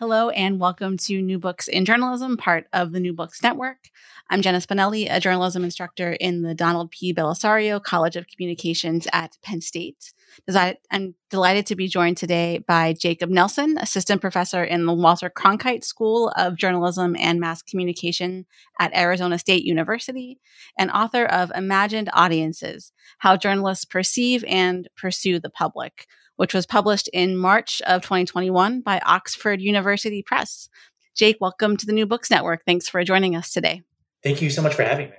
Hello, and welcome to New Books in Journalism, part of the New Books Network. I'm Jenna Spinelli, a journalism instructor in the Donald P. Bellisario College of Communications at Penn State. I'm delighted to be joined today by Jacob Nelson, assistant professor in the Walter Cronkite School of Journalism and Mass Communication at Arizona State University, and author of Imagined Audiences How Journalists Perceive and Pursue the Public which was published in March of 2021 by Oxford University Press. Jake, welcome to the New Books Network. Thanks for joining us today. Thank you so much for having me.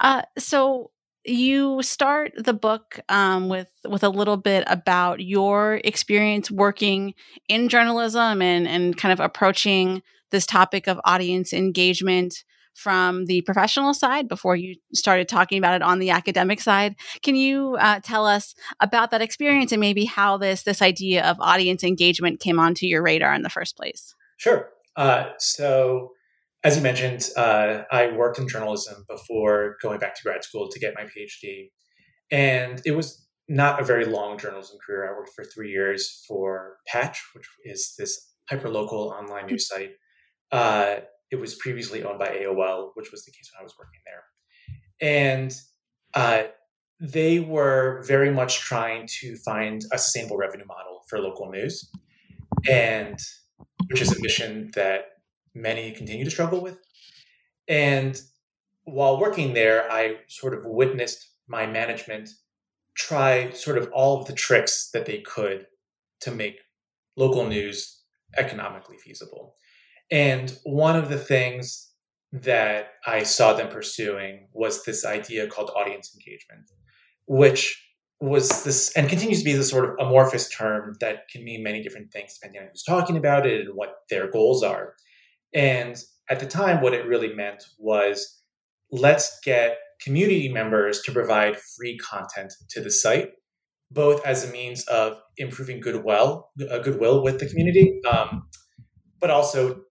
Uh, so you start the book um, with with a little bit about your experience working in journalism and and kind of approaching this topic of audience engagement from the professional side before you started talking about it on the academic side. Can you uh, tell us about that experience and maybe how this this idea of audience engagement came onto your radar in the first place? Sure. Uh, so, as you mentioned, uh, I worked in journalism before going back to grad school to get my PhD, and it was not a very long journalism career. I worked for three years for Patch, which is this hyperlocal online news site. Uh, it was previously owned by AOL, which was the case when I was working there. And uh, they were very much trying to find a sustainable revenue model for local news, and which is a mission that many continue to struggle with. And while working there, I sort of witnessed my management try sort of all of the tricks that they could to make local news economically feasible. And one of the things that I saw them pursuing was this idea called audience engagement, which was this and continues to be this sort of amorphous term that can mean many different things depending on who's talking about it and what their goals are. And at the time, what it really meant was let's get community members to provide free content to the site, both as a means of improving goodwill, uh, goodwill with the community, um, but also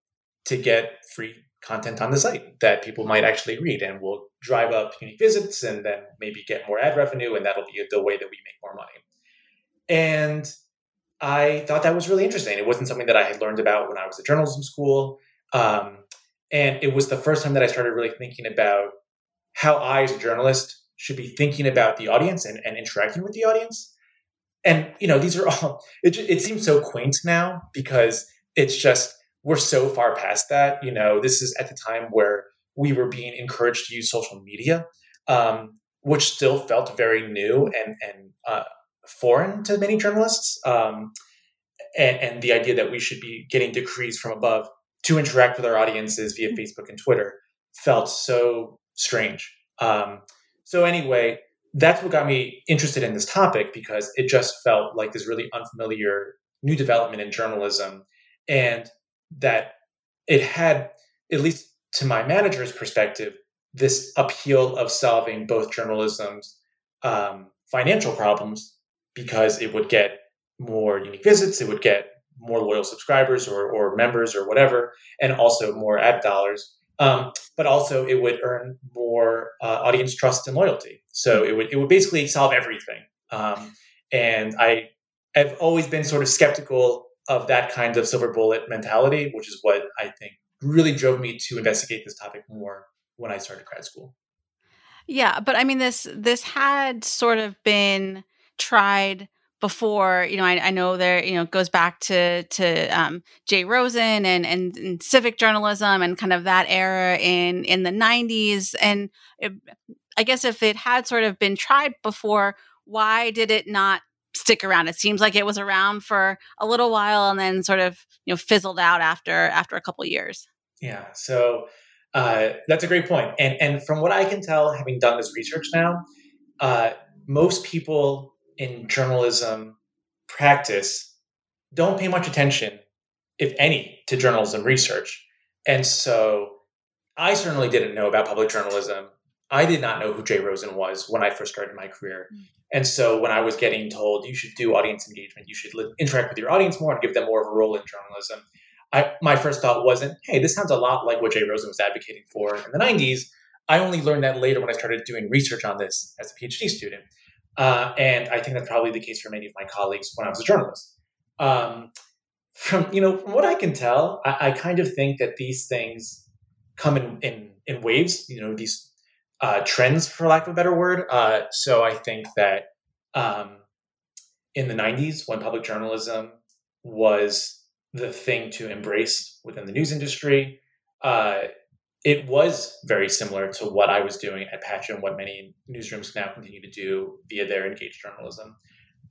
to get free content on the site that people might actually read and will drive up unique visits and then maybe get more ad revenue and that'll be the way that we make more money. And i thought that was really interesting. It wasn't something that i had learned about when i was at journalism school um, and it was the first time that i started really thinking about how i as a journalist should be thinking about the audience and, and interacting with the audience. And you know these are all it, it seems so quaint now because it's just we're so far past that. You know, this is at the time where we were being encouraged to use social media, um, which still felt very new and and uh, foreign to many journalists. Um, and, and, the idea that we should be getting decrees from above to interact with our audiences via mm-hmm. Facebook and Twitter felt so strange. Um, so anyway, that's what got me interested in this topic because it just felt like this really unfamiliar new development in journalism and that it had, at least to my manager's perspective, this appeal of solving both journalism's um, financial problems because it would get more unique visits, it would get more loyal subscribers or, or members or whatever, and also more ad dollars. Um, but also, it would earn more uh, audience trust and loyalty. So it would it would basically solve everything. Um, and I have always been sort of skeptical of that kind of silver bullet mentality, which is what I think really drove me to investigate this topic more when I started grad school. Yeah, but I mean this this had sort of been tried before you know I, I, know there you know goes back to to um, Jay Rosen and, and, and civic journalism and kind of that era in in the 90s and it, I guess if it had sort of been tried before why did it not stick around. It seems like it was around for a little while and then sort of you know fizzled out after after a couple years. Yeah, so uh, that's a great point. And and from what I can tell, having done this research now, uh, most people in journalism practice don't pay much attention, if any, to journalism research. And so I certainly didn't know about public journalism. I did not know who Jay Rosen was when I first started my career. Mm. And so when I was getting told you should do audience engagement, you should interact with your audience more and give them more of a role in journalism, I, my first thought wasn't, hey, this sounds a lot like what Jay Rosen was advocating for in the 90s. I only learned that later when I started doing research on this as a PhD student. Uh, and I think that's probably the case for many of my colleagues when I was a journalist. Um, from you know, from what I can tell, I, I, kind of think that these things come in, in, in waves. You know, these uh, trends, for lack of a better word. Uh, so I think that um, in the '90s, when public journalism was the thing to embrace within the news industry, uh, it was very similar to what I was doing at Patch and what many newsrooms now continue to do via their engaged journalism.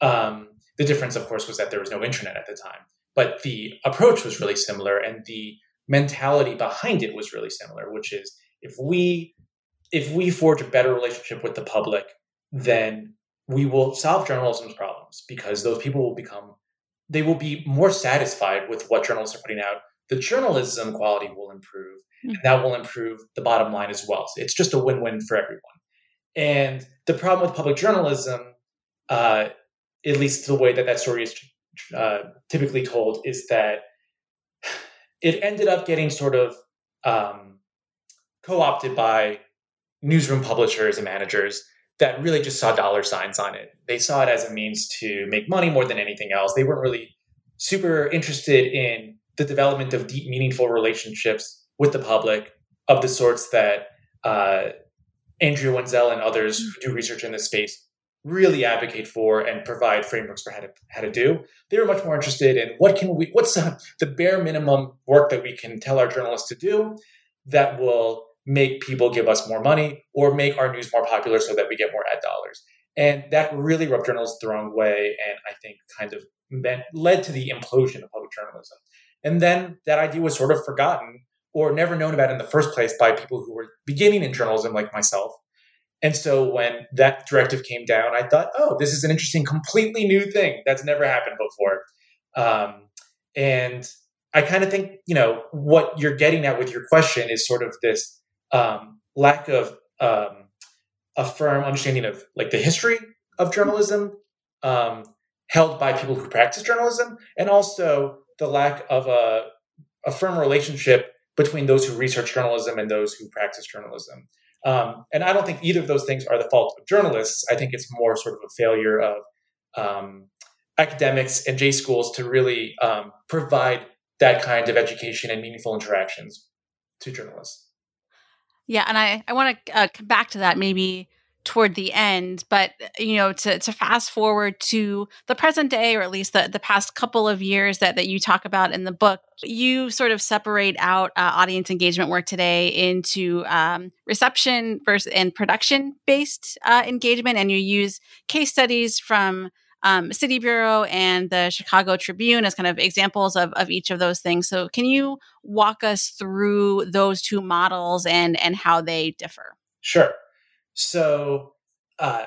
Um, the difference, of course, was that there was no internet at the time, but the approach was really similar, and the mentality behind it was really similar. Which is, if we if we forge a better relationship with the public, then we will solve journalism's problems because those people will become they will be more satisfied with what journalists are putting out. The journalism quality will improve, and that will improve the bottom line as well. So it's just a win-win for everyone. And the problem with public journalism, uh, at least the way that that story is uh, typically told, is that it ended up getting sort of um, co-opted by newsroom publishers and managers that really just saw dollar signs on it. They saw it as a means to make money more than anything else. They weren't really super interested in the development of deep, meaningful relationships with the public of the sorts that uh, Andrea Wenzel and others who do research in this space really advocate for and provide frameworks for how to how to do. They were much more interested in what can we what's the bare minimum work that we can tell our journalists to do that will make people give us more money or make our news more popular so that we get more ad dollars. And that really rubbed journalists the wrong way and I think kind of led to the implosion of public journalism. And then that idea was sort of forgotten or never known about in the first place by people who were beginning in journalism like myself. And so when that directive came down, I thought, oh, this is an interesting, completely new thing that's never happened before. Um, and I kind of think, you know, what you're getting at with your question is sort of this um, lack of um, a firm understanding of like the history of journalism um, held by people who practice journalism, and also the lack of a, a firm relationship between those who research journalism and those who practice journalism. Um, and I don't think either of those things are the fault of journalists. I think it's more sort of a failure of um, academics and J schools to really um, provide that kind of education and meaningful interactions to journalists. Yeah, and I, I want to uh, come back to that maybe toward the end but you know to, to fast forward to the present day or at least the, the past couple of years that, that you talk about in the book you sort of separate out uh, audience engagement work today into um, reception versus and production based uh, engagement and you use case studies from um, City Bureau and the Chicago Tribune as kind of examples of, of each of those things. So, can you walk us through those two models and and how they differ? Sure. So, uh,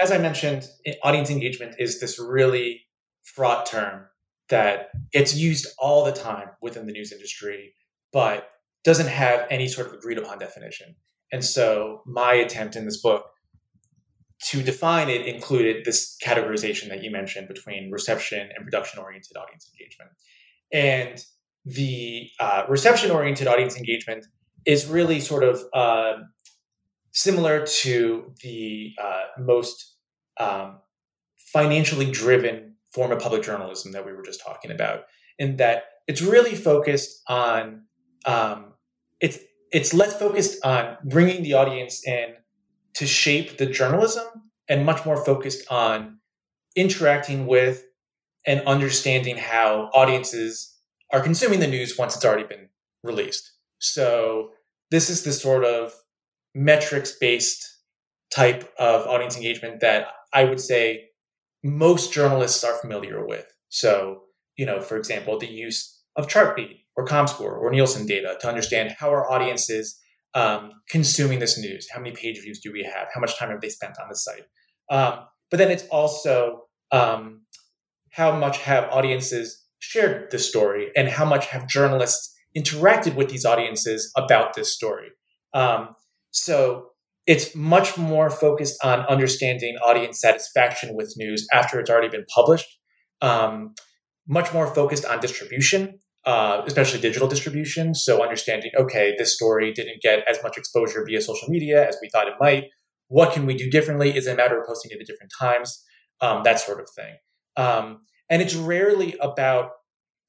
as I mentioned, audience engagement is this really fraught term that gets used all the time within the news industry, but doesn't have any sort of agreed upon definition. And so, my attempt in this book to define it included this categorization that you mentioned between reception and production oriented audience engagement. And the uh, reception oriented audience engagement is really sort of uh, similar to the uh, most um, financially driven form of public journalism that we were just talking about, in that it's really focused on um, it's it's less focused on bringing the audience in to shape the journalism and much more focused on interacting with and understanding how audiences are consuming the news once it's already been released. So this is the sort of metrics based type of audience engagement that I would say most journalists are familiar with. So, you know, for example, the use of Chartbeat or ComScore or Nielsen data to understand how our audiences um, consuming this news. How many page views do we have? How much time have they spent on the site? Um, but then it's also um, how much have audiences shared this story and how much have journalists interacted with these audiences about this story. Um, so it's much more focused on understanding audience satisfaction with news after it's already been published. Um, much more focused on distribution, uh, especially digital distribution. So understanding, okay, this story didn't get as much exposure via social media as we thought it might. What can we do differently? Is it a matter of posting it at different times? Um, that sort of thing. Um, and it's rarely about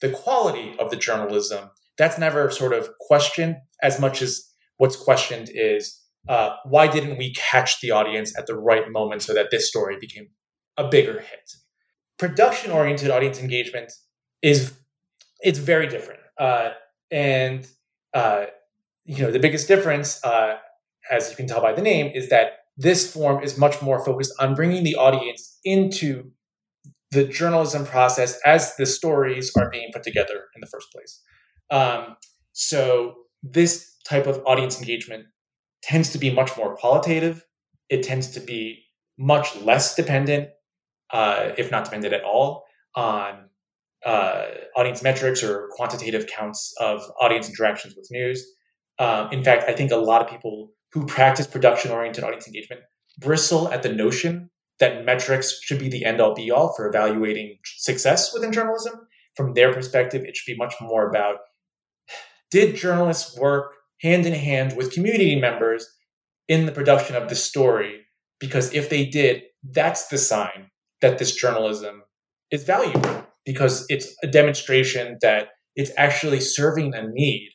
the quality of the journalism. That's never sort of questioned as much as what's questioned is uh, why didn't we catch the audience at the right moment so that this story became a bigger hit? Production oriented audience engagement is it's very different, uh, and uh, you know the biggest difference, uh, as you can tell by the name, is that this form is much more focused on bringing the audience into the journalism process as the stories are being put together in the first place. Um, so this type of audience engagement tends to be much more qualitative. It tends to be much less dependent, uh, if not dependent at all, on uh, audience metrics or quantitative counts of audience interactions with news. Um, in fact, I think a lot of people who practice production oriented audience engagement bristle at the notion that metrics should be the end all be all for evaluating success within journalism. From their perspective, it should be much more about did journalists work hand in hand with community members in the production of the story? Because if they did, that's the sign that this journalism is valuable because it's a demonstration that it's actually serving a need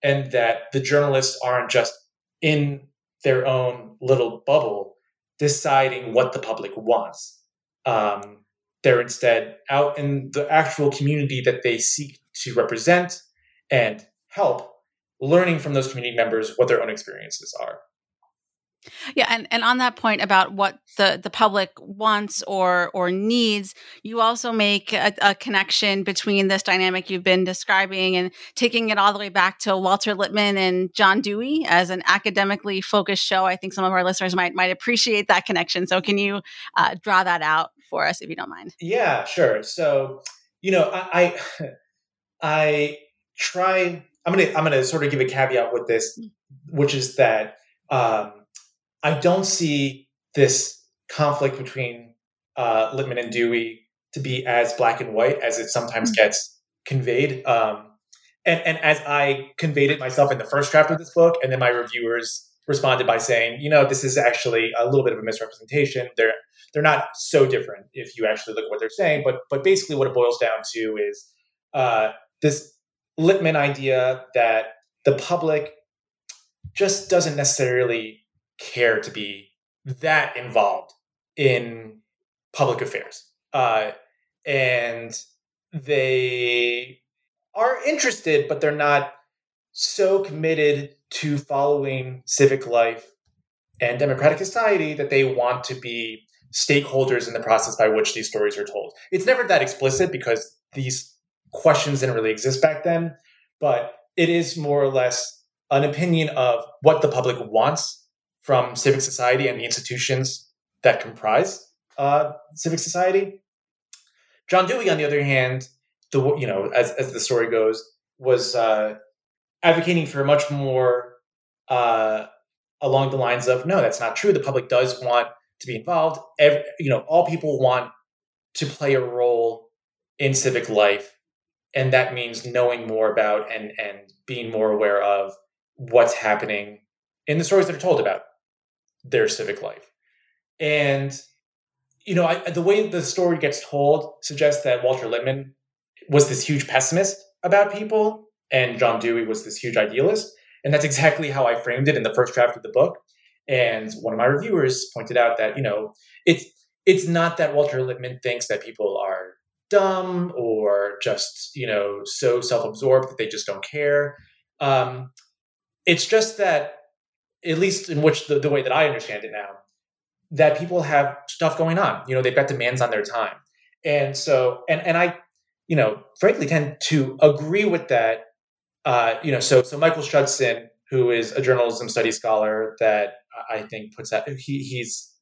and that the journalists aren't just in their own little bubble deciding what the public wants. Um, they're instead out in the actual community that they seek to represent and help, learning from those community members what their own experiences are. Yeah, and, and on that point about what the, the public wants or or needs, you also make a, a, connection between this dynamic you've been describing and taking it all the way back to Walter Lippmann and John Dewey as an academically focused show. I think some of our listeners might might appreciate that connection. So, can you uh, draw that out for us if you don't mind? Yeah, sure. So, you know, I I, I try. I'm gonna I'm gonna sort of give a caveat with this, mm. which is that. Um, I don't see this conflict between uh, Lippmann and Dewey to be as black and white as it sometimes mm-hmm. gets conveyed. Um, and, and as I conveyed it myself in the first draft of this book, and then my reviewers responded by saying, you know, this is actually a little bit of a misrepresentation. They're they're not so different if you actually look at what they're saying. But but basically, what it boils down to is uh, this Lippmann idea that the public just doesn't necessarily care to be that involved in public affairs. Uh, and they are interested, but they're not so committed to following civic life and democratic society that they want to be stakeholders in the process by which these stories are told. It's never that explicit because these questions didn't really exist back then, but it is more or less an opinion of what the public wants from civic society and the institutions that comprise uh, civic society. John Dewey, on the other hand, the you know as as the story goes, was uh, advocating for much more uh, along the lines of no, that's not true. The public does want to be involved. Every, you know, all people want to play a role in civic life, and that means knowing more about and and being more aware of what's happening in the stories that are told about their civic life. And, you know, I, the way the story gets told suggests that Walter Lippmann was this huge pessimist about people and John Dewey was this huge idealist. And that's exactly how I framed it in the first draft of the book. And one of my reviewers pointed out that, you know, it's it's not that Walter Lippmann thinks that people are dumb or just, you know, so self-absorbed that they just don't care. Um, it's just that at least in which the, the way that I understand it now, that people have stuff going on. You know, they've got demands on their time. And so, and, and I, you know, frankly tend to agree with that. Uh, you know, so, so Michael Schudson, who is a journalism study scholar that I think puts that, he, he's,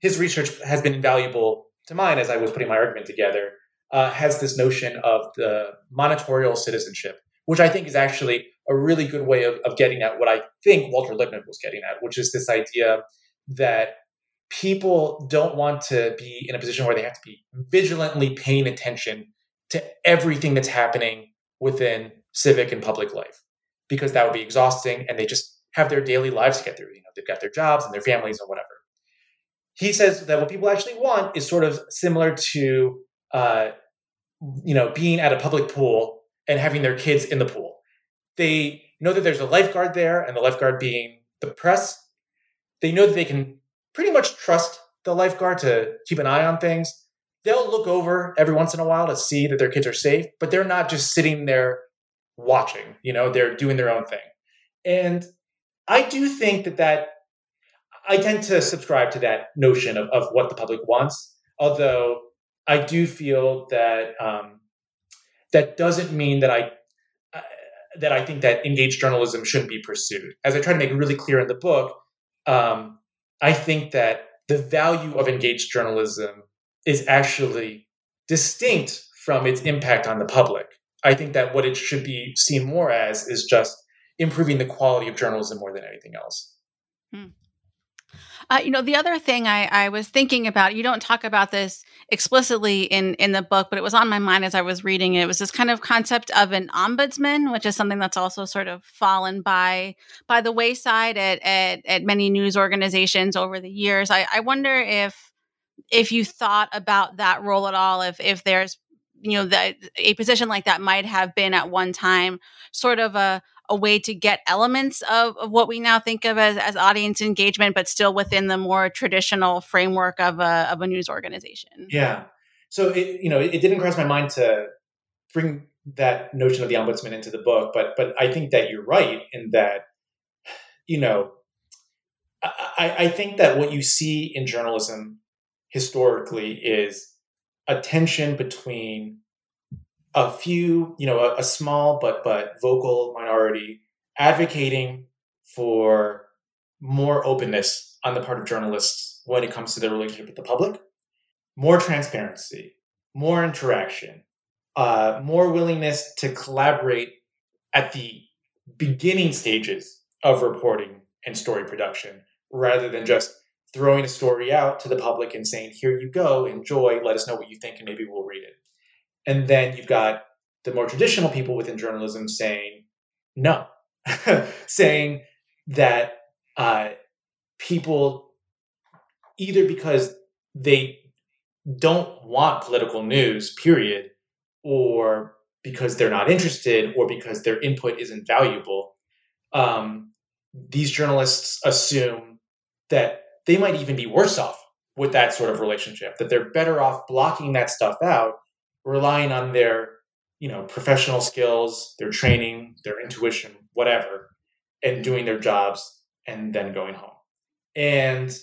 his research has been invaluable to mine as I was putting my argument together uh, has this notion of the monitorial citizenship, which I think is actually a really good way of, of getting at what I think Walter Lippmann was getting at, which is this idea that people don't want to be in a position where they have to be vigilantly paying attention to everything that's happening within civic and public life because that would be exhausting and they just have their daily lives to get through. You know, they've got their jobs and their families or whatever. He says that what people actually want is sort of similar to, uh, you know, being at a public pool and having their kids in the pool. They know that there's a lifeguard there, and the lifeguard being the press. They know that they can pretty much trust the lifeguard to keep an eye on things. They'll look over every once in a while to see that their kids are safe, but they're not just sitting there watching. You know, they're doing their own thing. And I do think that that I tend to subscribe to that notion of, of what the public wants, although I do feel that um, that doesn't mean that I uh, that I think that engaged journalism shouldn't be pursued. As I try to make really clear in the book, um, I think that the value of engaged journalism is actually distinct from its impact on the public. I think that what it should be seen more as is just improving the quality of journalism more than anything else. Hmm. Uh, you know, the other thing I, I was thinking about, you don't talk about this explicitly in, in the book, but it was on my mind as I was reading it. It was this kind of concept of an ombudsman, which is something that's also sort of fallen by by the wayside at, at, at many news organizations over the years. I, I wonder if if you thought about that role at all, if if there's you know that a position like that might have been at one time sort of a a way to get elements of, of what we now think of as, as audience engagement, but still within the more traditional framework of a, of a news organization. Yeah. So, it, you know, it, it didn't cross my mind to bring that notion of the ombudsman into the book, but, but I think that you're right in that, you know, I, I think that what you see in journalism historically is a tension between a few, you know, a, a small but but vocal minority advocating for more openness on the part of journalists when it comes to their relationship with the public, more transparency, more interaction, uh, more willingness to collaborate at the beginning stages of reporting and story production rather than just throwing a story out to the public and saying, here you go, enjoy, let us know what you think, and maybe we'll read it. And then you've got the more traditional people within journalism saying no, saying that uh, people either because they don't want political news, period, or because they're not interested, or because their input isn't valuable. Um, these journalists assume that they might even be worse off with that sort of relationship, that they're better off blocking that stuff out relying on their you know professional skills their training their intuition whatever and doing their jobs and then going home and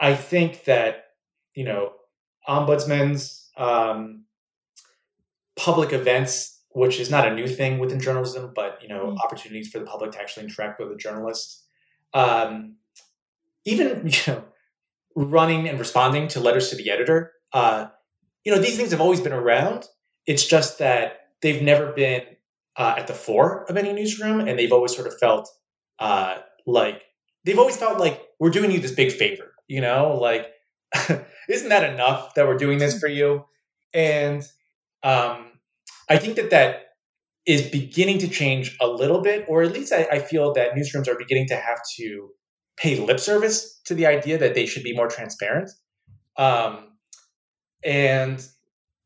i think that you know ombudsman's um, public events which is not a new thing within journalism but you know mm-hmm. opportunities for the public to actually interact with the journalists um, even you know running and responding to letters to the editor uh, you know, these things have always been around. It's just that they've never been uh, at the fore of any newsroom, and they've always sort of felt uh, like they've always felt like we're doing you this big favor. You know, like isn't that enough that we're doing this for you? And um, I think that that is beginning to change a little bit, or at least I, I feel that newsrooms are beginning to have to pay lip service to the idea that they should be more transparent. Um, and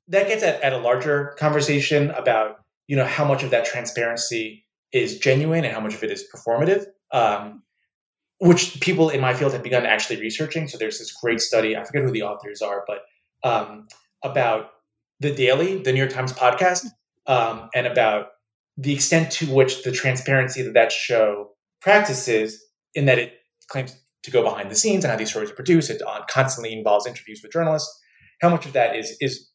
that gets at, at a larger conversation about you know how much of that transparency is genuine and how much of it is performative um, which people in my field have begun actually researching. So there's this great study i forget who the authors are but um, about the daily the new york times podcast um, and about the extent to which the transparency that that show practices in that it claims to go behind the scenes and how these stories are produced. It constantly involves interviews with journalists how much of that is is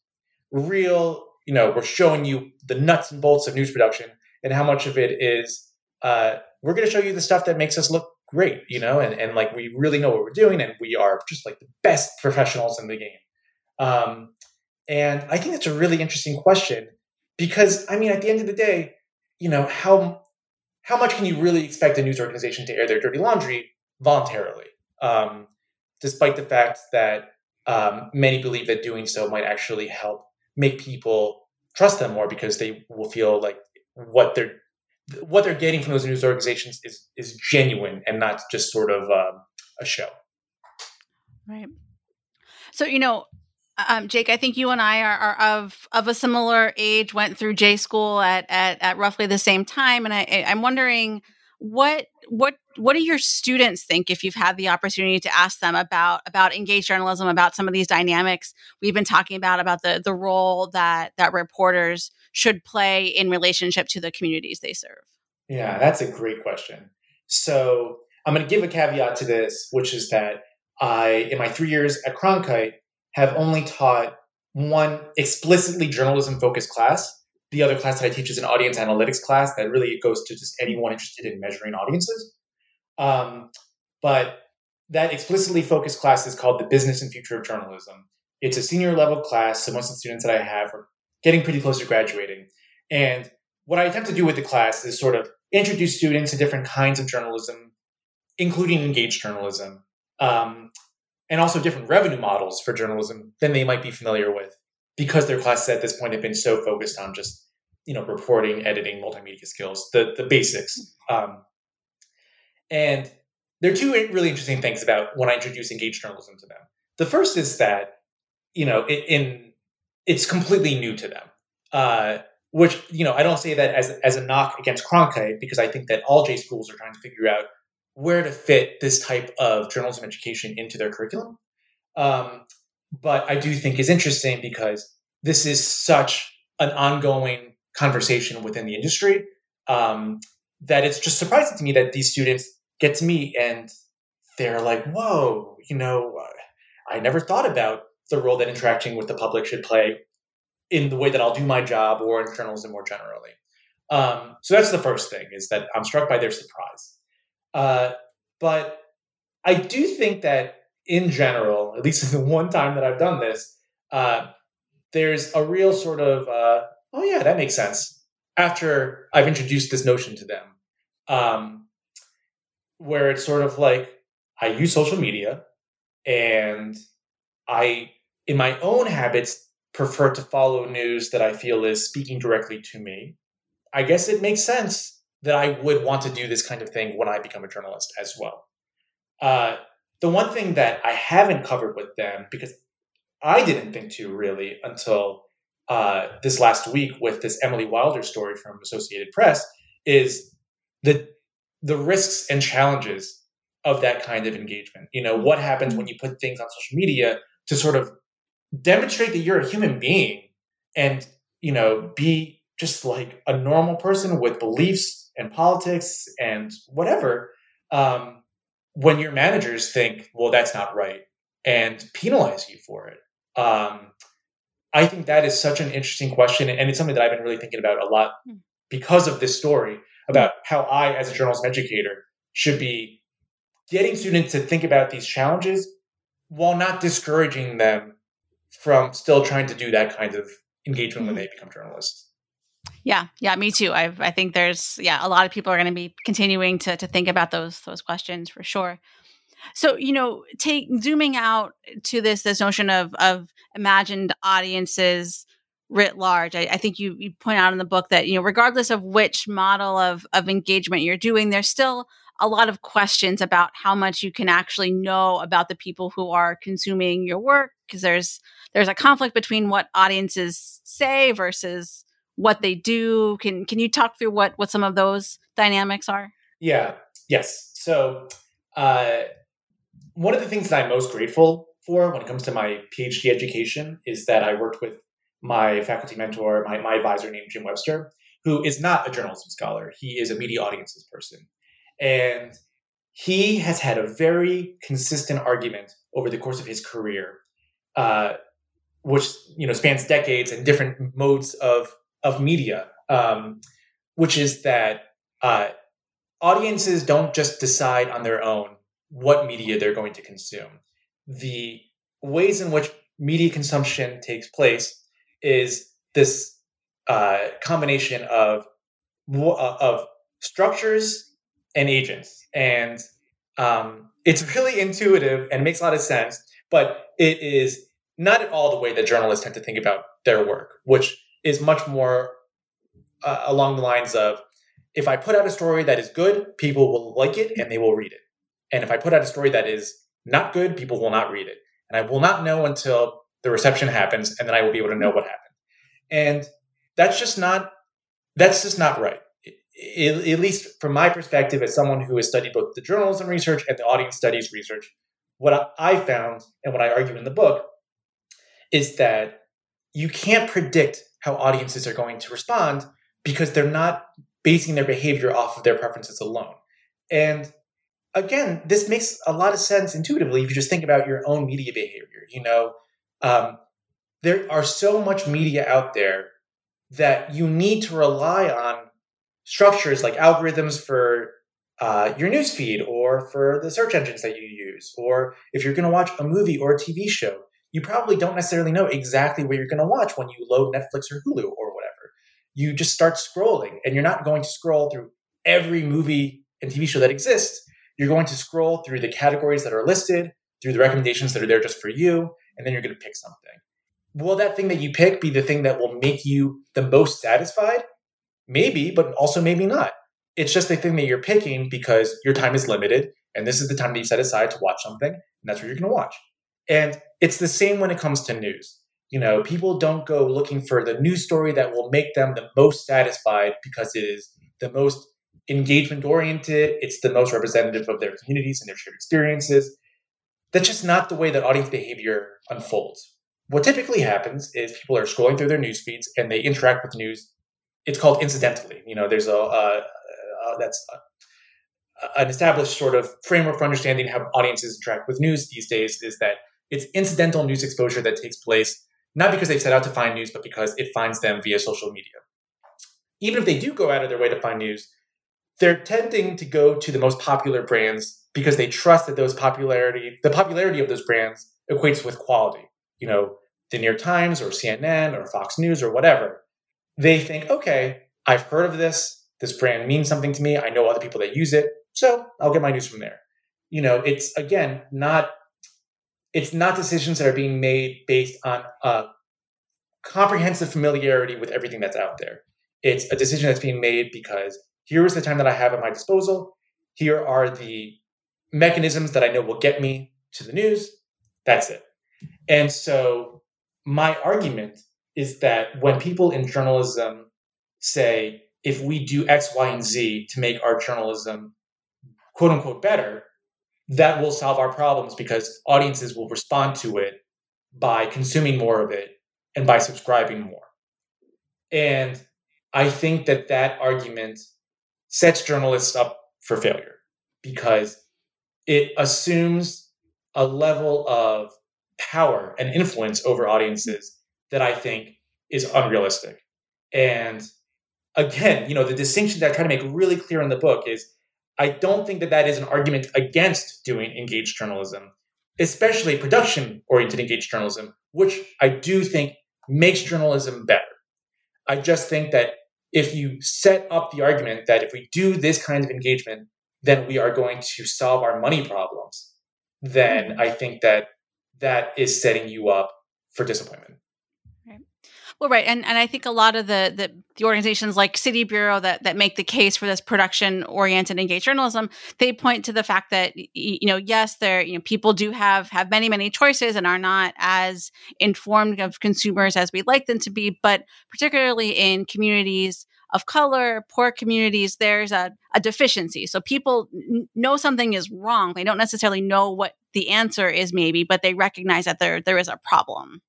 real you know we're showing you the nuts and bolts of news production and how much of it is uh, we're going to show you the stuff that makes us look great you know and, and like we really know what we're doing and we are just like the best professionals in the game. Um, and I think that's a really interesting question because, I mean, at the end of the day, you know, how how much can you really expect a news organization to air their dirty laundry voluntarily, um, despite the fact that um, many believe that doing so might actually help make people trust them more because they will feel like what they're what they're getting from those news organizations is is genuine and not just sort of um, a show. Right. So you know, um, Jake, I think you and I are, are, of of a similar age. Went through J school at, at at roughly the same time, and I, I'm wondering what what what do your students think if you've had the opportunity to ask them about about engaged journalism, about some of these dynamics we've been talking about, about the the role that that reporters should play in relationship to the communities they serve? Yeah, that's a great question. So I'm going to give a caveat to this, which is that I, in my three years at Cronkite, have only taught one explicitly journalism focused class. The other class that I teach is an audience analytics class that really goes to just anyone interested in measuring audiences. Um, but that explicitly focused class is called the Business and Future of Journalism. It's a senior level class, so most of the students that I have are getting pretty close to graduating. And what I attempt to do with the class is sort of introduce students to different kinds of journalism, including engaged journalism, um, and also different revenue models for journalism than they might be familiar with because their classes at this point have been so focused on just you know reporting editing multimedia skills the the basics um, and there are two really interesting things about when i introduce engaged journalism to them the first is that you know in, in it's completely new to them uh, which you know i don't say that as, as a knock against cronkite because i think that all j schools are trying to figure out where to fit this type of journalism education into their curriculum. Um, but I do think is interesting because this is such an ongoing conversation within the industry um, that it's just surprising to me that these students get to me and they're like, "Whoa, you know, I never thought about the role that interacting with the public should play in the way that I'll do my job or in journalism more generally." Um, so that's the first thing is that I'm struck by their surprise. Uh, but I do think that in general, at least in the one time that I've done this, uh, there's a real sort of, uh, oh yeah, that makes sense. After I've introduced this notion to them, um, where it's sort of like I use social media and I, in my own habits, prefer to follow news that I feel is speaking directly to me. I guess it makes sense that I would want to do this kind of thing when I become a journalist as well. Uh, the one thing that I haven't covered with them, because I didn't think to really until uh, this last week with this Emily Wilder story from Associated Press, is the the risks and challenges of that kind of engagement. You know, what happens when you put things on social media to sort of demonstrate that you're a human being and you know be just like a normal person with beliefs and politics and whatever, um, when your managers think, well, that's not right, and penalize you for it. Um, I think that is such an interesting question, and it's something that I've been really thinking about a lot hmm. because of this story about how I, as a journalism educator, should be getting students to think about these challenges while not discouraging them from still trying to do that kind of engagement mm-hmm. when they become journalists. Yeah, yeah, me too. I I think there's yeah, a lot of people are going to be continuing to to think about those those questions for sure. So, you know, take zooming out to this this notion of of imagined audiences writ large. I, I think you you point out in the book that, you know, regardless of which model of of engagement you're doing, there's still a lot of questions about how much you can actually know about the people who are consuming your work because there's there's a conflict between what audiences say versus what they do. Can can you talk through what what some of those dynamics are? Yeah. Yes. So uh, one of the things that I'm most grateful for when it comes to my PhD education is that I worked with my faculty mentor, my, my advisor named Jim Webster, who is not a journalism scholar. He is a media audiences person. And he has had a very consistent argument over the course of his career, uh, which you know spans decades and different modes of of media, um, which is that uh, audiences don't just decide on their own what media they're going to consume. The ways in which media consumption takes place is this uh, combination of uh, of structures and agents, and um, it's really intuitive and makes a lot of sense. But it is not at all the way that journalists tend to think about their work, which is much more uh, along the lines of if I put out a story that is good, people will like it and they will read it. And if I put out a story that is not good, people will not read it. And I will not know until the reception happens and then I will be able to know what happened. And that's just not that's just not right. It, at least from my perspective as someone who has studied both the journalism research and the audience studies research, what I found and what I argue in the book is that you can't predict how audiences are going to respond because they're not basing their behavior off of their preferences alone. And again, this makes a lot of sense intuitively if you just think about your own media behavior. You know, um, there are so much media out there that you need to rely on structures like algorithms for uh, your newsfeed or for the search engines that you use, or if you're going to watch a movie or a TV show, you probably don't necessarily know exactly what you're going to watch when you load Netflix or Hulu or whatever. You just start scrolling, and you're not going to scroll through every movie and TV show that exists. You're going to scroll through the categories that are listed, through the recommendations that are there just for you, and then you're going to pick something. Will that thing that you pick be the thing that will make you the most satisfied? Maybe, but also maybe not. It's just the thing that you're picking because your time is limited, and this is the time that you set aside to watch something, and that's what you're going to watch. And it's the same when it comes to news. You know, people don't go looking for the news story that will make them the most satisfied because it is the most engagement oriented, it's the most representative of their communities and their shared experiences. That's just not the way that audience behavior unfolds. What typically happens is people are scrolling through their news feeds and they interact with news. It's called incidentally. You know, there's a, uh, uh, that's a, an established sort of framework for understanding how audiences interact with news these days is that it's incidental news exposure that takes place not because they've set out to find news, but because it finds them via social media. Even if they do go out of their way to find news, they're tending to go to the most popular brands because they trust that those popularity, the popularity of those brands equates with quality. You know, the New York Times or CNN or Fox News or whatever. They think, okay, I've heard of this. This brand means something to me. I know other people that use it. So I'll get my news from there. You know, it's again not it's not decisions that are being made based on a comprehensive familiarity with everything that's out there. It's a decision that's being made because here is the time that I have at my disposal. Here are the mechanisms that I know will get me to the news. That's it. And so my argument is that when people in journalism say, if we do X, Y, and Z to make our journalism quote unquote better, that will solve our problems because audiences will respond to it by consuming more of it and by subscribing more. And I think that that argument sets journalists up for failure because it assumes a level of power and influence over audiences that I think is unrealistic. And again, you know, the distinction that I try to make really clear in the book is I don't think that that is an argument against doing engaged journalism, especially production oriented engaged journalism, which I do think makes journalism better. I just think that if you set up the argument that if we do this kind of engagement, then we are going to solve our money problems, then mm-hmm. I think that that is setting you up for disappointment. Well, right, and and I think a lot of the the, the organizations like City Bureau that that make the case for this production oriented engaged journalism, they point to the fact that you know yes, there you know people do have have many many choices and are not as informed of consumers as we'd like them to be, but particularly in communities of color, poor communities, there's a, a deficiency. So people n- know something is wrong. They don't necessarily know what the answer is, maybe, but they recognize that there there is a problem.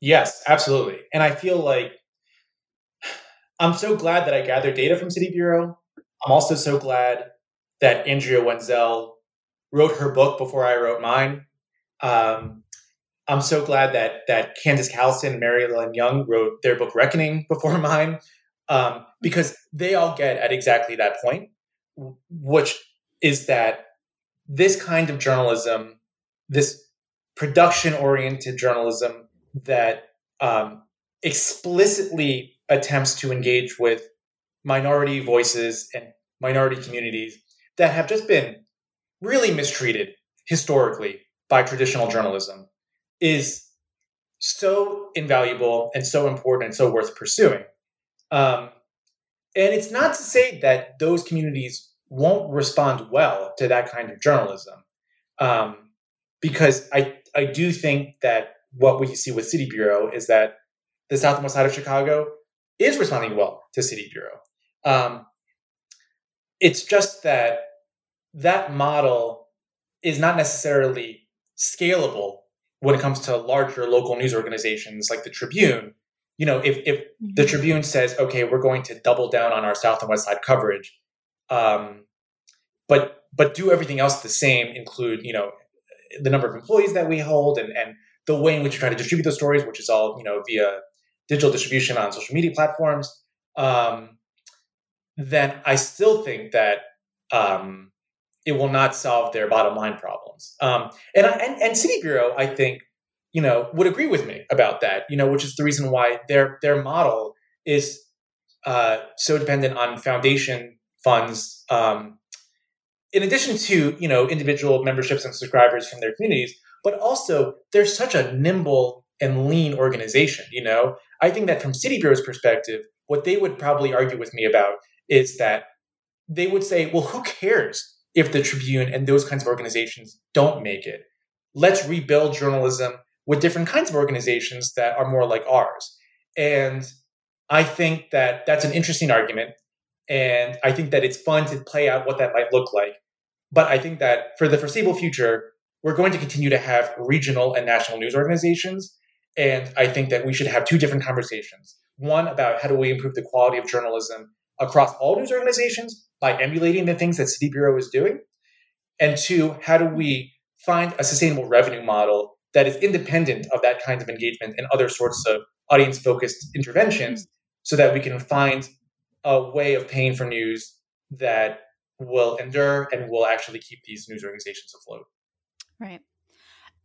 Yes, absolutely. And I feel like I'm so glad that I gathered data from City Bureau. I'm also so glad that Andrea Wenzel wrote her book before I wrote mine. Um, I'm so glad that that Candis Callison and Mary Lynn Young wrote their book Reckoning before mine, um, because they all get at exactly that point, which is that this kind of journalism, this production oriented journalism, that um, explicitly attempts to engage with minority voices and minority communities that have just been really mistreated historically by traditional journalism is so invaluable and so important and so worth pursuing. Um, and it's not to say that those communities won't respond well to that kind of journalism, um, because I I do think that what we see with City Bureau is that the south and west side of Chicago is responding well to City Bureau. Um, it's just that that model is not necessarily scalable when it comes to larger local news organizations like the Tribune. You know, if, if the mm-hmm. Tribune says, okay, we're going to double down on our South and West Side coverage, um, but but do everything else the same, include, you know, the number of employees that we hold and, and the way in which we try to distribute those stories, which is all, you know, via digital distribution on social media platforms, um, then I still think that um, it will not solve their bottom line problems. Um, and, I, and and City Bureau, I think, you know, would agree with me about that. You know, which is the reason why their their model is uh, so dependent on foundation funds. Um, in addition to you know individual memberships and subscribers from their communities, but also they're such a nimble and lean organization. You know, I think that from City Bureau's perspective, what they would probably argue with me about is that they would say, well, who cares if the Tribune and those kinds of organizations don't make it. Let's rebuild journalism with different kinds of organizations that are more like ours. And I think that that's an interesting argument. And I think that it's fun to play out what that might look like. But I think that for the foreseeable future, we're going to continue to have regional and national news organizations. And I think that we should have two different conversations. One about how do we improve the quality of journalism across all news organizations by emulating the things that City Bureau is doing? And two, how do we find a sustainable revenue model that is independent of that kind of engagement and other sorts of audience focused interventions so that we can find a way of paying for news that will endure and will actually keep these news organizations afloat. Right.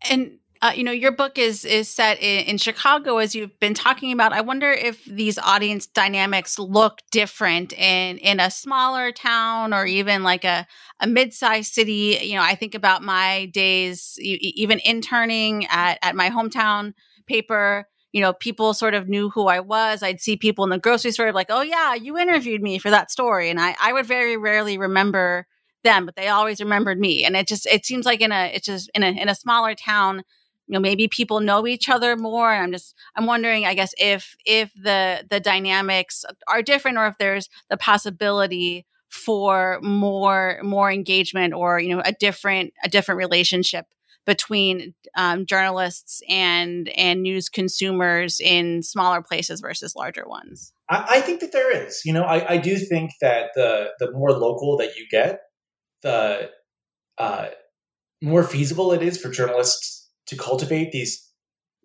And uh, you know, your book is is set in, in, Chicago, as you've been talking about. I wonder if these audience dynamics look different in in a smaller town or even like a a mid sized city. You know, I think about my days, even interning at at my hometown paper. You know, people sort of knew who I was. I'd see people in the grocery store like, "Oh yeah, you interviewed me for that story," and I I would very rarely remember them, but they always remembered me. And it just it seems like in a it's just in a in a smaller town you know maybe people know each other more. I'm just i'm wondering i guess if if the the dynamics are different or if there's the possibility for more more engagement or you know a different a different relationship between um, journalists and and news consumers in smaller places versus larger ones. I, I think that there is. You know I, I do think that the the more local that you get the uh, more feasible it is for journalists to cultivate these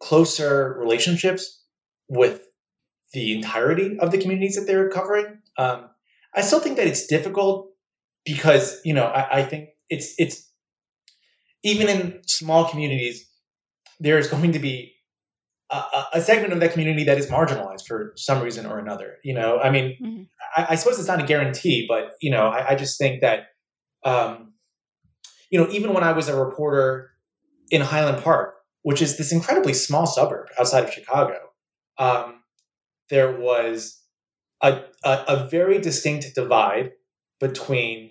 closer relationships with the entirety of the communities that they're covering. Um, I still think that it's difficult because you know I, I think it's it's even in small communities there is going to be a, a, segment of that community that is marginalized for some reason or another. You know, I mean, mm-hmm. I, I, suppose it's not a guarantee, but you know, I, I just think that um, you know, even when I was a reporter in Highland Park, which is this incredibly small suburb outside of Chicago, um, there was a, a, a very distinct divide between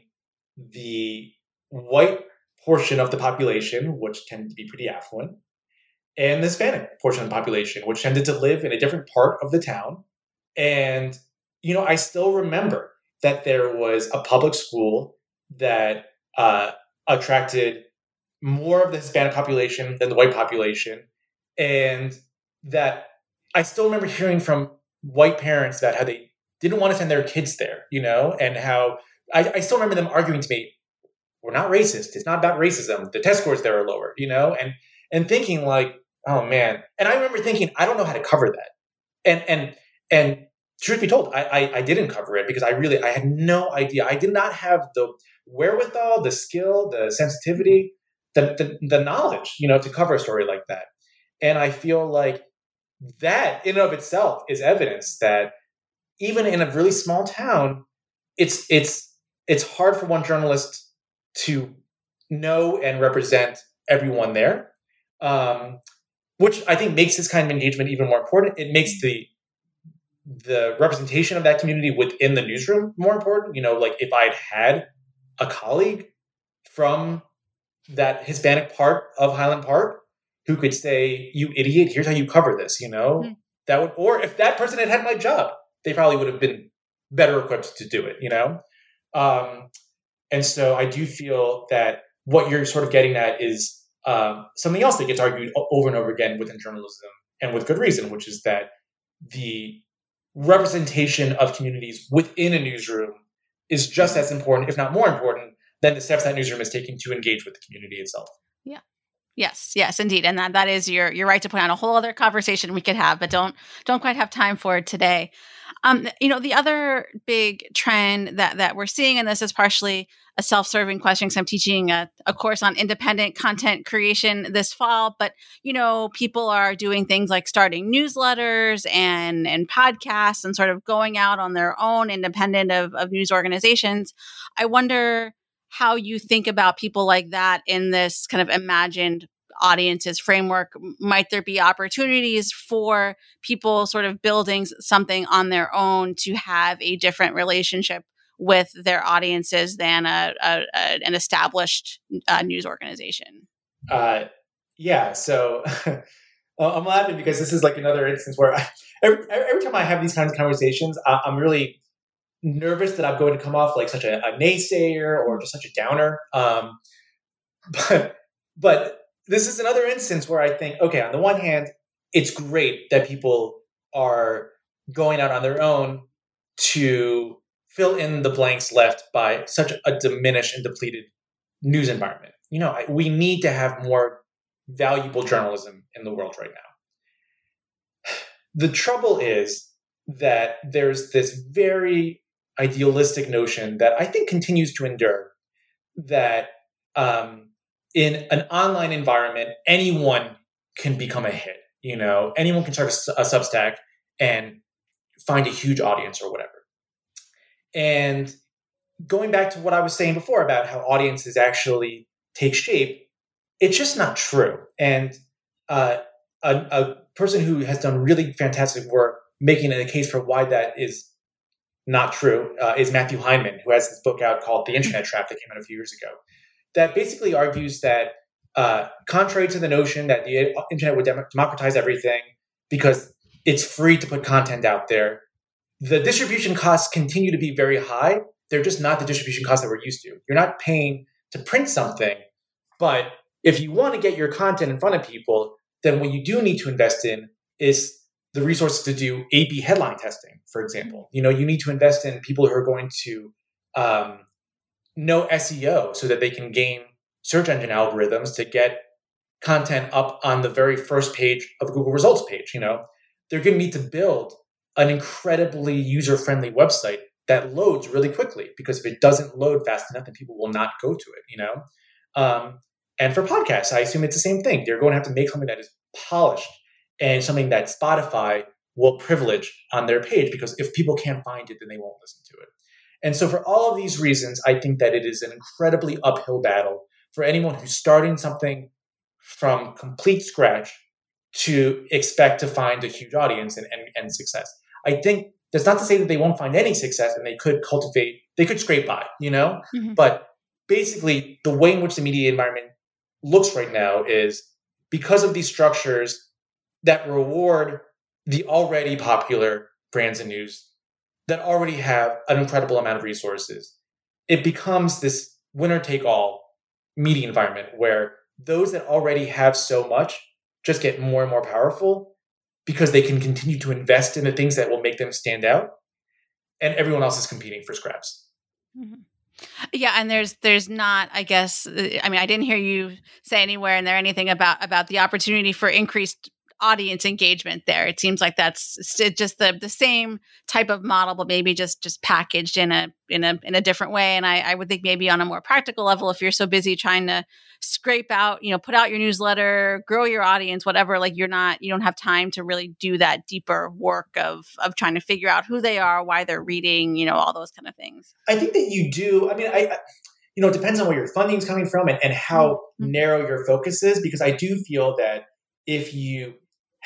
the white portion of the population, which tended to be pretty affluent, and the Hispanic portion of the population, which tended to live in a different part of the town. And, you know, I still remember that there was a public school that uh, attracted more of the Hispanic population than the white population. And that I still remember hearing from white parents that how they didn't want to send their kids there, you know, and how I, I still remember them arguing to me, we're not racist. It's not about racism. The test scores there are lower, you know, and and thinking like, oh man. And I remember thinking, I don't know how to cover that. And and and truth be told, I, I, I didn't cover it because I really I had no idea. I did not have the wherewithal, the skill, the sensitivity the, the, the knowledge, you know, to cover a story like that. And I feel like that in and of itself is evidence that even in a really small town, it's it's it's hard for one journalist to know and represent everyone there, um, which I think makes this kind of engagement even more important. It makes the the representation of that community within the newsroom more important. You know, like if I'd had a colleague from that Hispanic part of Highland Park who could say, "You idiot! Here's how you cover this." You know, mm-hmm. that would, or if that person had had my job, they probably would have been better equipped to do it. You know, um, and so I do feel that what you're sort of getting at is um, something else that gets argued over and over again within journalism, and with good reason, which is that the representation of communities within a newsroom is just as important, if not more important, than the steps that newsroom is taking to engage with the community itself. Yeah. Yes, yes, indeed, and that that is your you're right to point out a whole other conversation we could have, but don't don't quite have time for today. Um, you know, the other big trend that that we're seeing, and this is partially a self-serving question because I'm teaching a, a course on independent content creation this fall. But you know, people are doing things like starting newsletters and and podcasts and sort of going out on their own, independent of, of news organizations. I wonder how you think about people like that in this kind of imagined audiences framework? Might there be opportunities for people sort of building something on their own to have a different relationship with their audiences than a, a, a an established uh, news organization? Uh, yeah so i'm laughing because this is like another instance where I, every, every time i have these kinds of conversations I, i'm really nervous that I'm going to come off like such a, a naysayer or just such a downer. Um, but but this is another instance where I think, okay, on the one hand, it's great that people are going out on their own to fill in the blanks left by such a diminished and depleted news environment. You know, we need to have more valuable journalism in the world right now. The trouble is that there's this very idealistic notion that I think continues to endure that um, in an online environment, anyone can become a hit. You know, anyone can start a, a Substack and find a huge audience or whatever. And going back to what I was saying before about how audiences actually take shape, it's just not true. And uh, a, a person who has done really fantastic work making a case for why that is not true uh, is Matthew Hindman, who has this book out called The Internet Trap that came out a few years ago, that basically argues that, uh, contrary to the notion that the internet would democratize everything because it's free to put content out there, the distribution costs continue to be very high. They're just not the distribution costs that we're used to. You're not paying to print something, but if you want to get your content in front of people, then what you do need to invest in is the resources to do A/B headline testing, for example. You know, you need to invest in people who are going to um, know SEO so that they can game search engine algorithms to get content up on the very first page of the Google results page. You know, they're going to need to build an incredibly user-friendly website that loads really quickly because if it doesn't load fast enough, then people will not go to it. You know, um, and for podcasts, I assume it's the same thing. They're going to have to make something that is polished and something that Spotify will privilege on their page because if people can't find it, then they won't listen to it. And so, for all of these reasons, I think that it is an incredibly uphill battle for anyone who's starting something from complete scratch to expect to find a huge audience and, and, and success. I think that's not to say that they won't find any success and they could cultivate, they could scrape by, you know? Mm-hmm. But basically, the way in which the media environment looks right now is because of these structures that reward the already popular brands and news that already have an incredible amount of resources. It becomes this winner take all media environment where those that already have so much just get more and more powerful because they can continue to invest in the things that will make them stand out and everyone else is competing for scraps. Mm-hmm. Yeah, and there's there's not, I guess. Uh, I mean, I didn't hear you say anywhere in there anything about about the opportunity for increased audience engagement there. It seems like that's just the the same type of model, but maybe just just packaged in a in a in a different way. And I, I would think maybe on a more practical level, if you're so busy trying to scrape out, you know, put out your newsletter, grow your audience, whatever, like you're not you don't have time to really do that deeper work of of trying to figure out who they are, why they're reading, you know, all those kind of things. I think that you do. I mean, I, I you know, it depends on where your funding is coming from and, and how mm-hmm. narrow your focus is, because I do feel that if you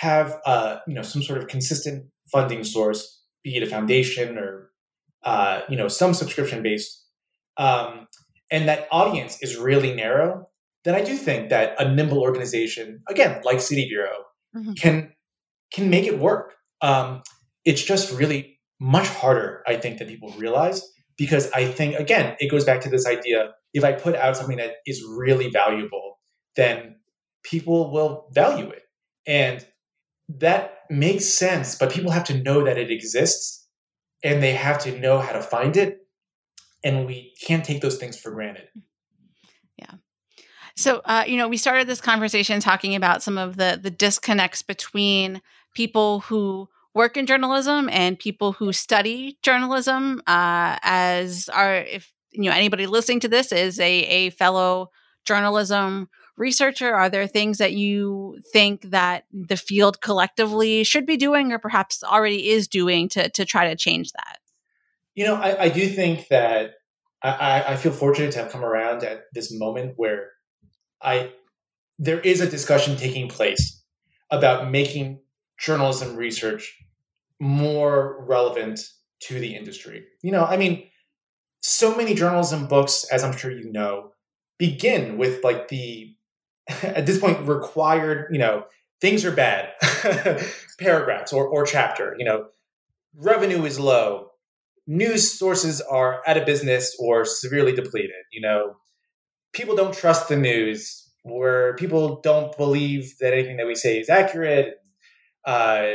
have uh, you know some sort of consistent funding source, be it a foundation or uh, you know some subscription based, um, and that audience is really narrow, then I do think that a nimble organization, again like City Bureau, mm-hmm. can can make it work. Um, it's just really much harder, I think, than people realize because I think again it goes back to this idea: if I put out something that is really valuable, then people will value it. And that makes sense, but people have to know that it exists and they have to know how to find it. And we can't take those things for granted. Yeah. So, uh, you know, we started this conversation talking about some of the the disconnects between people who work in journalism and people who study journalism. Uh, as are, if you know anybody listening to this is a a fellow journalism researcher? Are there things that you think that the field collectively should be doing or perhaps already is doing to, to try to change that? You know, I, I do think that I, I feel fortunate to have come around at this moment where I there is a discussion taking place about making journalism research more relevant to the industry. You know, I mean, so many journalism books, as I'm sure you know, begin with like the at this point required, you know, things are bad, paragraphs or, or chapter, you know, revenue is low, news sources are out of business or severely depleted, you know, people don't trust the news, where people don't believe that anything that we say is accurate. Uh,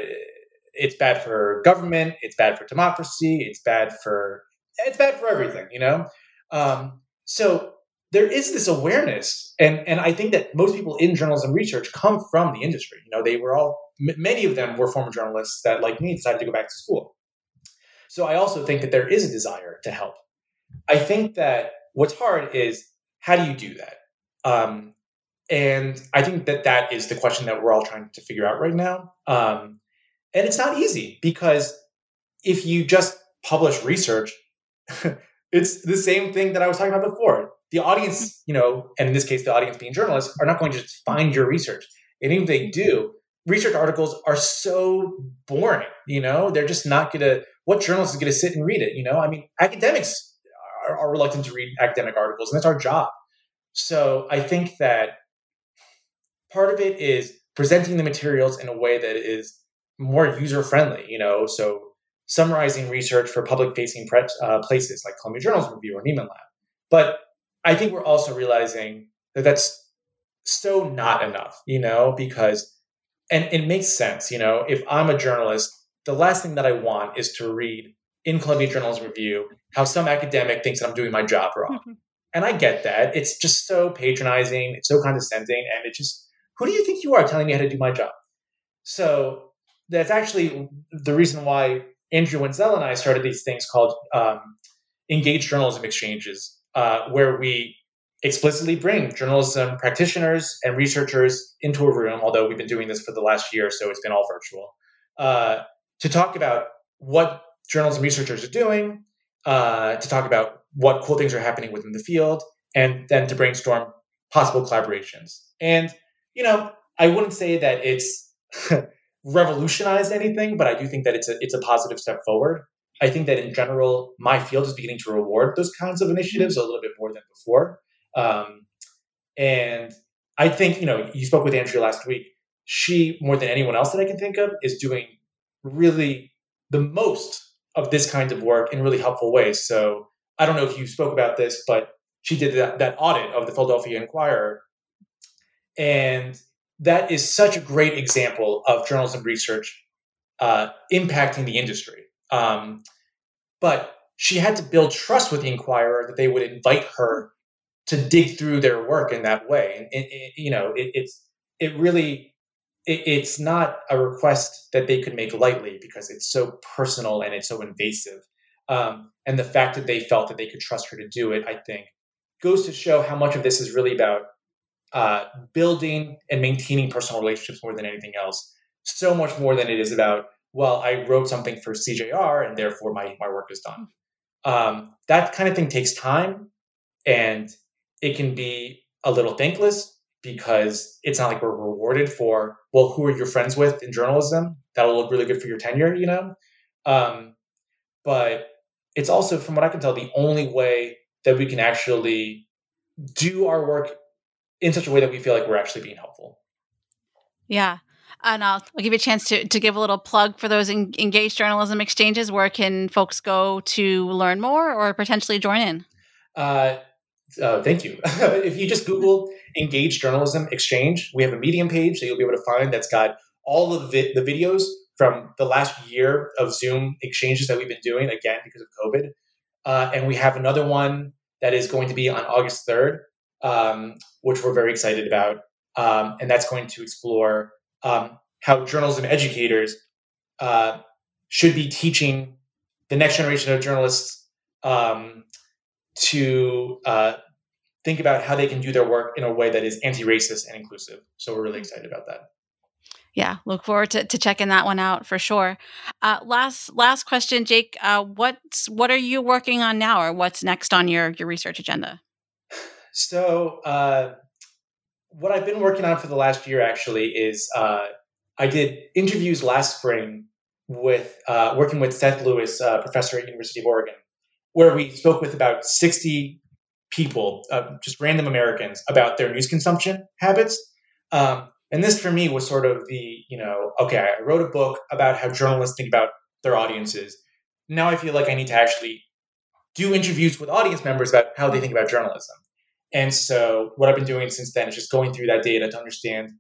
it's bad for government, it's bad for democracy, it's bad for it's bad for everything, you know. Um, so there is this awareness and and i think that most people in journalism research come from the industry. You know they were all m- many of them were former journalists that like me decided to go back to school. So i also think that there is a desire to help. I think that what's hard is how do you do that? Um, and i think that that is the question that we're all trying to figure out right now. Um, and it's not easy because if you just publish research it's the same thing that i was talking about before the audience, you know, and in this case, the audience being journalists, are not going to just find your research. And even if they do, research articles are so boring, you know, they're just not going to, what journalist is going to sit and read it? You know, I mean, academics are, are reluctant to read academic articles, and that's our job. So I think that part of it is presenting the materials in a way that is more user friendly, you know, so summarizing research for public facing uh, places like Columbia Journalism Review or Nieman Lab. But I think we're also realizing that that's so not enough, you know, because, and it makes sense, you know, if I'm a journalist, the last thing that I want is to read in Columbia Journalism Review how some academic thinks that I'm doing my job wrong. Mm-hmm. And I get that. It's just so patronizing, it's so condescending, and it just, who do you think you are telling me how to do my job? So that's actually the reason why Andrea Wenzel and I started these things called um, engaged journalism exchanges uh, where we explicitly bring journalism practitioners and researchers into a room, although we've been doing this for the last year, so it's been all virtual, uh, to talk about what journalism researchers are doing, uh, to talk about what cool things are happening within the field, and then to brainstorm possible collaborations. And, you know, I wouldn't say that it's revolutionized anything, but I do think that it's a, it's a positive step forward. I think that in general, my field is beginning to reward those kinds of initiatives a little bit more than before. Um, and I think, you know, you spoke with Andrea last week. She, more than anyone else that I can think of, is doing really the most of this kind of work in really helpful ways. So I don't know if you spoke about this, but she did that, that audit of the Philadelphia Inquirer. And that is such a great example of journalism research uh, impacting the industry. Um, but she had to build trust with the Inquirer that they would invite her to dig through their work in that way. And, you know, it, it's it really it, it's not a request that they could make lightly because it's so personal and it's so invasive. Um, and the fact that they felt that they could trust her to do it, I think, goes to show how much of this is really about uh, building and maintaining personal relationships more than anything else. So much more than it is about, well, I wrote something for CJR and therefore my, my work is done. Um, that kind of thing takes time and it can be a little thankless because it's not like we're rewarded for, well, who are your friends with in journalism? That'll look really good for your tenure, you know? Um, but it's also, from what I can tell, the only way that we can actually do our work in such a way that we feel like we're actually being helpful. Yeah. And I'll, I'll give you a chance to, to give a little plug for those en- engaged journalism exchanges. Where can folks go to learn more or potentially join in? Uh, uh, thank you. if you just Google Engaged Journalism Exchange, we have a Medium page that you'll be able to find that's got all of the, the videos from the last year of Zoom exchanges that we've been doing, again, because of COVID. Uh, and we have another one that is going to be on August 3rd, um, which we're very excited about. Um, and that's going to explore um, how journalism educators uh, should be teaching the next generation of journalists um, to uh, think about how they can do their work in a way that is anti-racist and inclusive. So we're really excited about that. Yeah, look forward to, to checking that one out for sure. Uh, last last question, Jake. Uh, what's what are you working on now, or what's next on your your research agenda? So, uh, what I've been working on for the last year actually is uh, I did interviews last spring with uh, working with Seth Lewis, uh, professor at University of Oregon, where we spoke with about 60 people, uh, just random Americans, about their news consumption habits. Um, and this for me was sort of the, you know, okay, I wrote a book about how journalists think about their audiences. Now I feel like I need to actually do interviews with audience members about how they think about journalism. And so what I've been doing since then is just going through that data to understand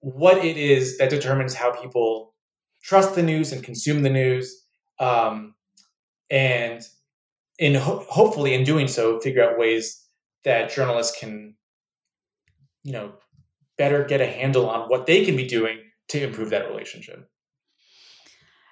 what it is that determines how people trust the news and consume the news. Um, and in ho- hopefully in doing so figure out ways that journalists can you know better get a handle on what they can be doing to improve that relationship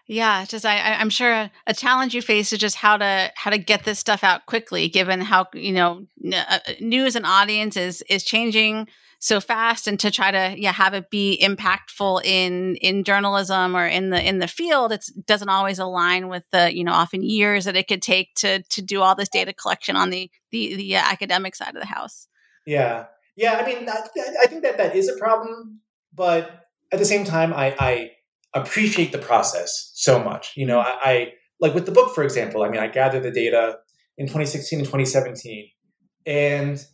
yeah just I, i'm sure a challenge you face is just how to how to get this stuff out quickly given how you know uh, news and audience is is changing so fast and to try to yeah have it be impactful in in journalism or in the in the field it doesn't always align with the you know often years that it could take to to do all this data collection on the the, the uh, academic side of the house. Yeah. Yeah i mean I, I think that that is a problem but at the same time i i appreciate the process so much you know I, I like with the book for example i mean i gathered the data in 2016 and 2017 and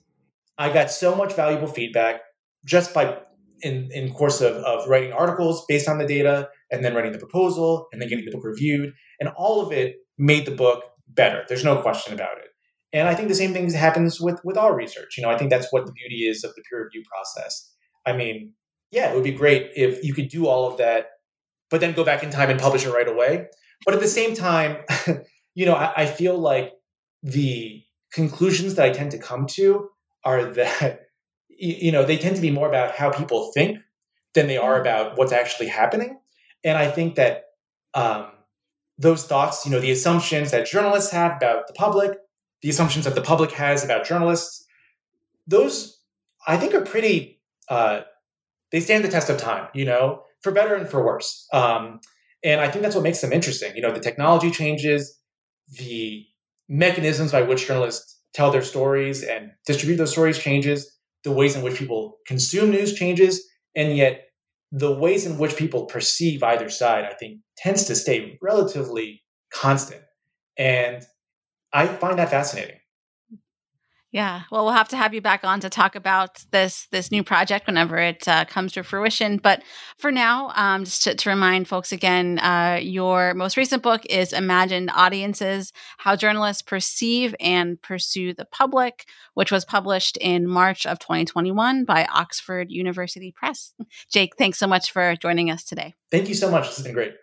I got so much valuable feedback just by in in course of, of writing articles based on the data and then writing the proposal and then getting the book reviewed and all of it made the book better there's no question about it. And i think the same thing happens with with our research you know i think that's what the beauty is of the peer review process. I mean yeah it would be great if you could do all of that but then go back in time and publish it right away. But at the same time you know I, I feel like the conclusions that i tend to come to are that you know they tend to be more about how people think than they are about what's actually happening. And i think that um, those thoughts you know the assumptions that journalists have about the public the assumptions that the public has about journalists those i think are pretty uh, they stand the test of time you know for better and for worse um, and i think that's what makes them interesting you know the technology changes the mechanisms by which journalists tell their stories and distribute those stories changes, the ways in which people consume news changes, and yet the ways in which people perceive either side, I think, tends to stay relatively constant. And I find that fascinating. Yeah, well, we'll have to have you back on to talk about this this new project whenever it uh, comes to fruition. But for now, um, just to, to, remind folks again, uh, your most recent book is "Imagined Audiences: How Journalists Perceive and Pursue the Public," which was published in March of 2021 by Oxford University Press. Jake, thanks so much for joining us today. Thank you so much. This has been great.